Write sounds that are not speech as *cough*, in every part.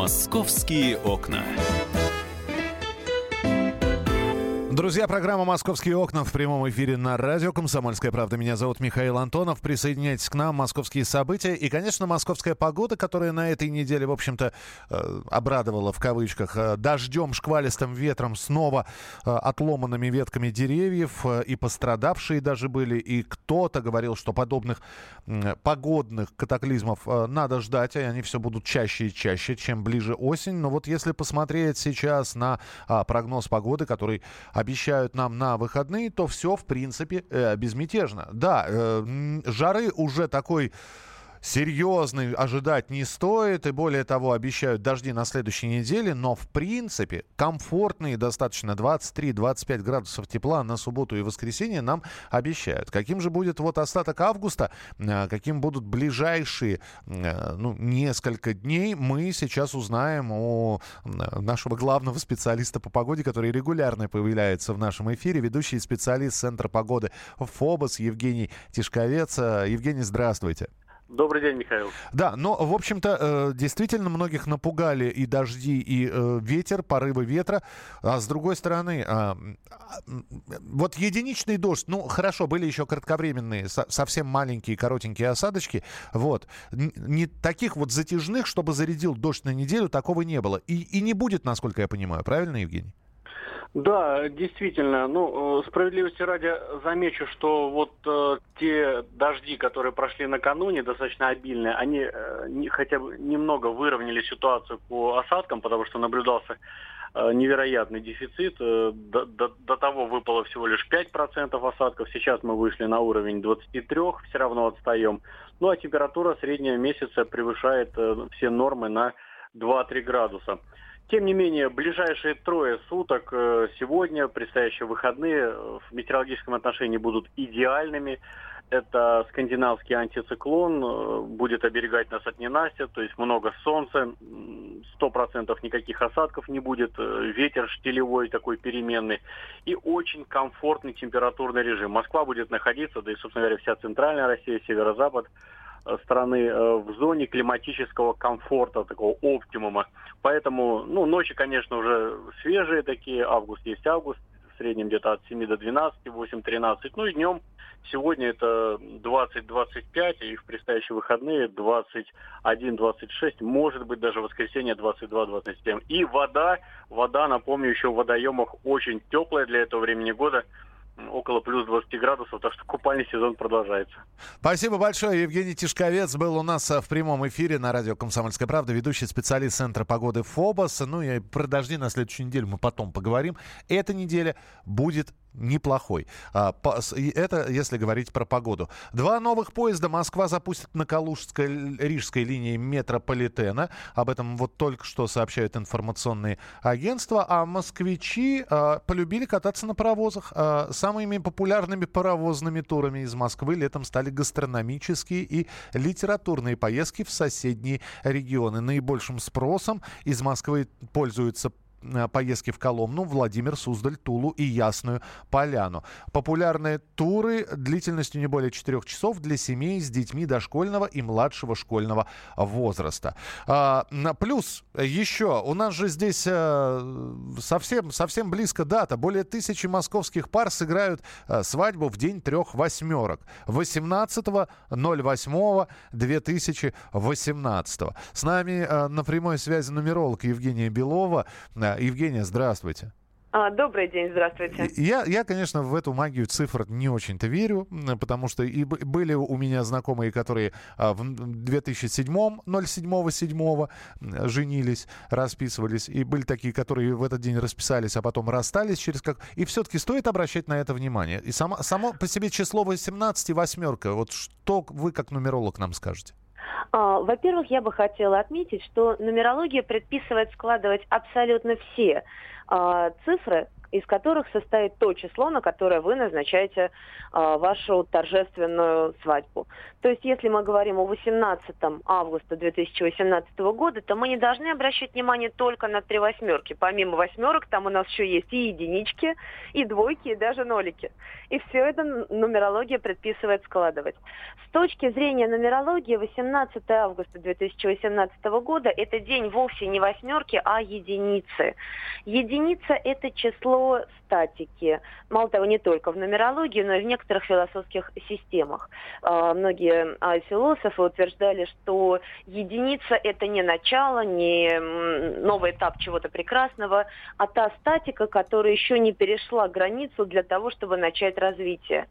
Московские окна. Друзья, программа «Московские окна» в прямом эфире на радио «Комсомольская правда». Меня зовут Михаил Антонов. Присоединяйтесь к нам. Московские события и, конечно, московская погода, которая на этой неделе, в общем-то, э, обрадовала в кавычках э, дождем, шквалистым ветром, снова э, отломанными ветками деревьев. И пострадавшие даже были. И кто-то говорил, что подобных погодных катаклизмов надо ждать, и они все будут чаще и чаще, чем ближе осень. Но вот если посмотреть сейчас на а, прогноз погоды, который обещает обещают нам на выходные, то все, в принципе, э, безмятежно. Да, э, жары уже такой серьезный ожидать не стоит. И более того, обещают дожди на следующей неделе. Но, в принципе, комфортные достаточно 23-25 градусов тепла на субботу и воскресенье нам обещают. Каким же будет вот остаток августа, э, каким будут ближайшие э, ну, несколько дней, мы сейчас узнаем у нашего главного специалиста по погоде, который регулярно появляется в нашем эфире, ведущий специалист Центра погоды ФОБОС Евгений Тишковец. Евгений, здравствуйте. Добрый день, Михаил. Да, но, в общем-то, э, действительно многих напугали и дожди, и э, ветер, порывы ветра. А с другой стороны, а, вот единичный дождь, ну, хорошо, были еще кратковременные, совсем маленькие, коротенькие осадочки. Вот. Не таких вот затяжных, чтобы зарядил дождь на неделю, такого не было. И, и не будет, насколько я понимаю. Правильно, Евгений? Да, действительно. Ну, э, справедливости ради замечу, что вот э, те дожди, которые прошли накануне, достаточно обильные, они э, не, хотя бы немного выровняли ситуацию по осадкам, потому что наблюдался э, невероятный дефицит. Э, до, до, до того выпало всего лишь 5% осадков. Сейчас мы вышли на уровень 23, все равно отстаем. Ну а температура средняя месяца превышает э, все нормы на 2-3 градуса. Тем не менее, ближайшие трое суток э, сегодня, предстоящие выходные, э, в метеорологическом отношении будут идеальными. Это скандинавский антициклон, э, будет оберегать нас от ненастья, то есть много солнца, сто процентов никаких осадков не будет, ветер штилевой такой переменный и очень комфортный температурный режим. Москва будет находиться, да и, собственно говоря, вся центральная Россия, северо-запад – Э, страны э, в зоне климатического комфорта, такого оптимума. Поэтому, ну, ночи, конечно, уже свежие такие, август есть август, в среднем где-то от 7 до 12, 8-13. Ну и днем сегодня это 20-25, и в предстоящие выходные 21-26, может быть даже воскресенье 22-27. И вода, вода, напомню, еще в водоемах очень теплая для этого времени года – около плюс 20 градусов, так что купальный сезон продолжается. Спасибо большое. Евгений Тишковец был у нас э, в прямом эфире на радио «Комсомольская правда», ведущий специалист Центра погоды ФОБОС. Ну и про дожди на следующую неделю мы потом поговорим. Эта неделя будет неплохой. А, это если говорить про погоду. Два новых поезда Москва запустит на Калужской рижской линии метрополитена. Об этом вот только что сообщают информационные агентства. А москвичи а, полюбили кататься на паровозах. А, самыми популярными паровозными турами из Москвы летом стали гастрономические и литературные поездки в соседние регионы. Наибольшим спросом из Москвы пользуются поездки в Коломну, Владимир, Суздаль, Тулу и Ясную Поляну. Популярные туры длительностью не более 4 часов для семей с детьми дошкольного и младшего школьного возраста. А, плюс еще, у нас же здесь а, совсем, совсем близко дата. Более тысячи московских пар сыграют а, свадьбу в день трех восьмерок. 18.08.2018. С нами а, на прямой связи нумеролог Евгения Белова. Евгения, здравствуйте. А, добрый день, здравствуйте. Я, я, конечно, в эту магию цифр не очень-то верю, потому что и были у меня знакомые, которые а, в 2007-м, 07-7 женились, расписывались, и были такие, которые в этот день расписались, а потом расстались через как... И все-таки стоит обращать на это внимание. И само, само по себе число 18 и восьмерка, вот что вы как нумеролог нам скажете? А, во-первых, я бы хотела отметить, что нумерология предписывает складывать абсолютно все а, цифры из которых состоит то число, на которое вы назначаете а, вашу торжественную свадьбу. То есть, если мы говорим о 18 августа 2018 года, то мы не должны обращать внимание только на три восьмерки. Помимо восьмерок, там у нас еще есть и единички, и двойки, и даже нолики. И все это нумерология предписывает складывать. С точки зрения нумерологии, 18 августа 2018 года – это день вовсе не восьмерки, а единицы. Единица – это число статики. Мало того, не только в нумерологии, но и в некоторых философских системах. А, многие а, философы утверждали, что единица – это не начало, не новый этап чего-то прекрасного, а та статика, которая еще не перешла границу для того, чтобы начать развитие.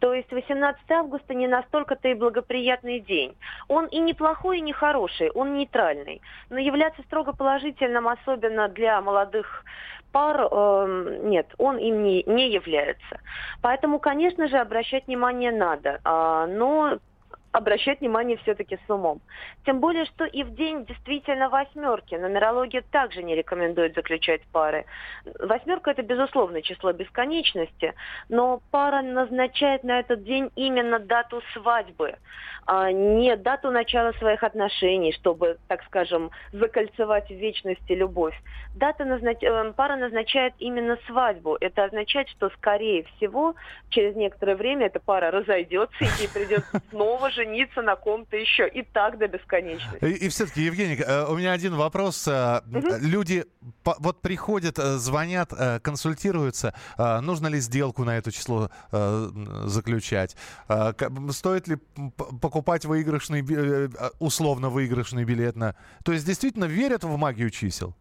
То есть 18 августа не настолько-то и благоприятный день. Он и неплохой, и не хороший, он нейтральный. Но являться строго положительным, особенно для молодых пар, э, нет, он им не, не является. Поэтому, конечно же, обращать внимание надо. А, но обращать внимание все-таки с умом. Тем более, что и в день действительно восьмерки. Нумерология также не рекомендует заключать пары. Восьмерка это безусловно число бесконечности, но пара назначает на этот день именно дату свадьбы, а не дату начала своих отношений, чтобы, так скажем, закольцевать в вечности любовь. Дата назнач... Э, пара назначает именно свадьбу. Это означает, что скорее всего через некоторое время эта пара разойдется и ей придется *laughs* снова же жениться на ком-то еще. И так до бесконечности. И, и все-таки, Евгений, э, у меня один вопрос. Угу. Люди вот приходят, э, звонят, консультируются. Нужно ли сделку на это число заключать? Стоит ли покупать выигрышный, условно выигрышный билет на... То есть действительно верят в магию чисел?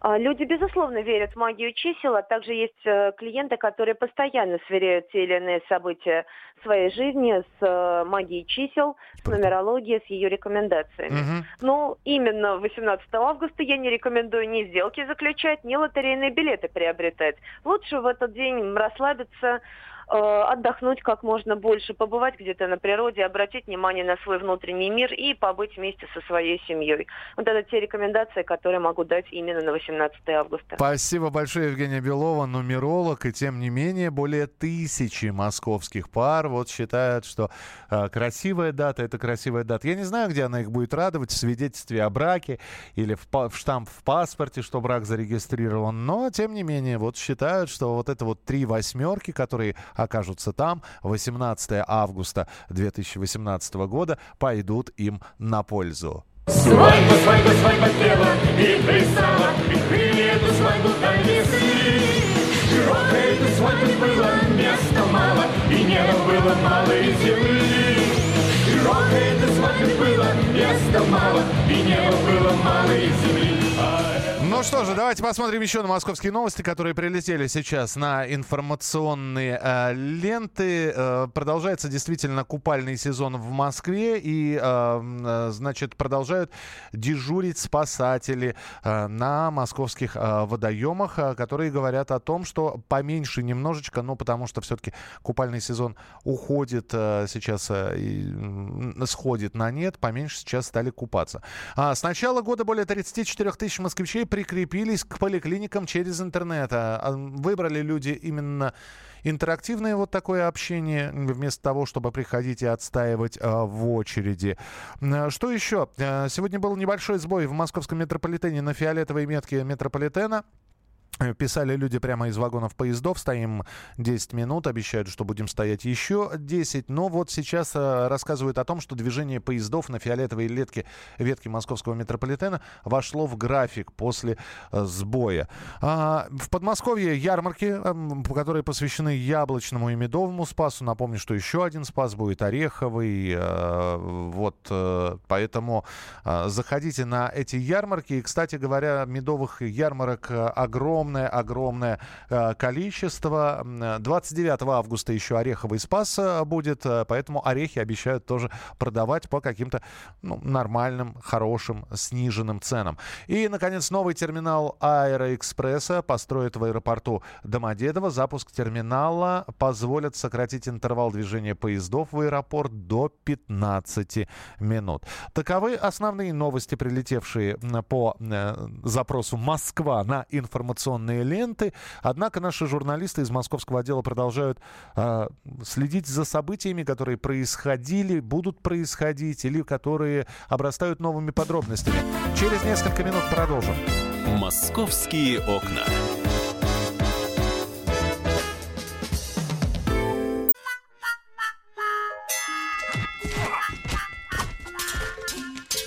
А, люди, безусловно, верят в магию чисел, а также есть э, клиенты, которые постоянно сверяют те или иные события своей жизни с э, магией чисел, с нумерологией, с ее рекомендациями. Угу. Но именно 18 августа я не рекомендую ни сделки заключать, ни лотерейные билеты приобретать. Лучше в этот день расслабиться, отдохнуть как можно больше, побывать где-то на природе, обратить внимание на свой внутренний мир и побыть вместе со своей семьей. Вот это те рекомендации, которые могу дать именно на 18 августа. Спасибо большое, Евгения Белова, нумеролог, и тем не менее более тысячи московских пар вот считают, что э, красивая дата – это красивая дата. Я не знаю, где она их будет радовать, в свидетельстве о браке или в, в штамп в паспорте, что брак зарегистрирован, но тем не менее вот считают, что вот это вот три восьмерки, которые окажутся там 18 августа 2018 года, пойдут им на пользу. Свадьба, свадьба, свадьба пела и плясала, и эту свадьбу донесли. Широкой этой свадьбы было места мало, и неба было мало и земли. Ну что же, давайте посмотрим еще на московские новости, которые прилетели сейчас на информационные э, ленты. Э, продолжается действительно купальный сезон в Москве и, э, э, значит, продолжают дежурить спасатели э, на московских э, водоемах, э, которые говорят о том, что поменьше немножечко, ну потому что все-таки купальный сезон уходит э, сейчас, э, и, сходит на нет, поменьше сейчас стали купаться. А, с начала года более 34 тысяч москвичей при прикрепились к поликлиникам через интернет. А, а выбрали люди именно интерактивное вот такое общение, вместо того, чтобы приходить и отстаивать а, в очереди. Что еще? Сегодня был небольшой сбой в московском метрополитене на фиолетовой метке метрополитена. Писали люди прямо из вагонов поездов. Стоим 10 минут, обещают, что будем стоять еще 10. Но вот сейчас э, рассказывают о том, что движение поездов на фиолетовой ветке, ветке московского метрополитена вошло в график после э, сбоя. А, в Подмосковье ярмарки, э, которые посвящены яблочному и медовому спасу. Напомню, что еще один спас будет ореховый. Э, вот, поэтому заходите на эти ярмарки. И, кстати говоря, медовых ярмарок огромное огромное-огромное э, количество. 29 августа еще Ореховый Спас э, будет, э, поэтому орехи обещают тоже продавать по каким-то ну, нормальным, хорошим, сниженным ценам. И, наконец, новый терминал Аэроэкспресса построят в аэропорту Домодедово. Запуск терминала позволит сократить интервал движения поездов в аэропорт до 15 минут. Таковы основные новости, прилетевшие по запросу Москва на информационный информационные ленты. Однако наши журналисты из московского отдела продолжают э, следить за событиями, которые происходили, будут происходить или которые обрастают новыми подробностями. Через несколько минут продолжим. Московские окна.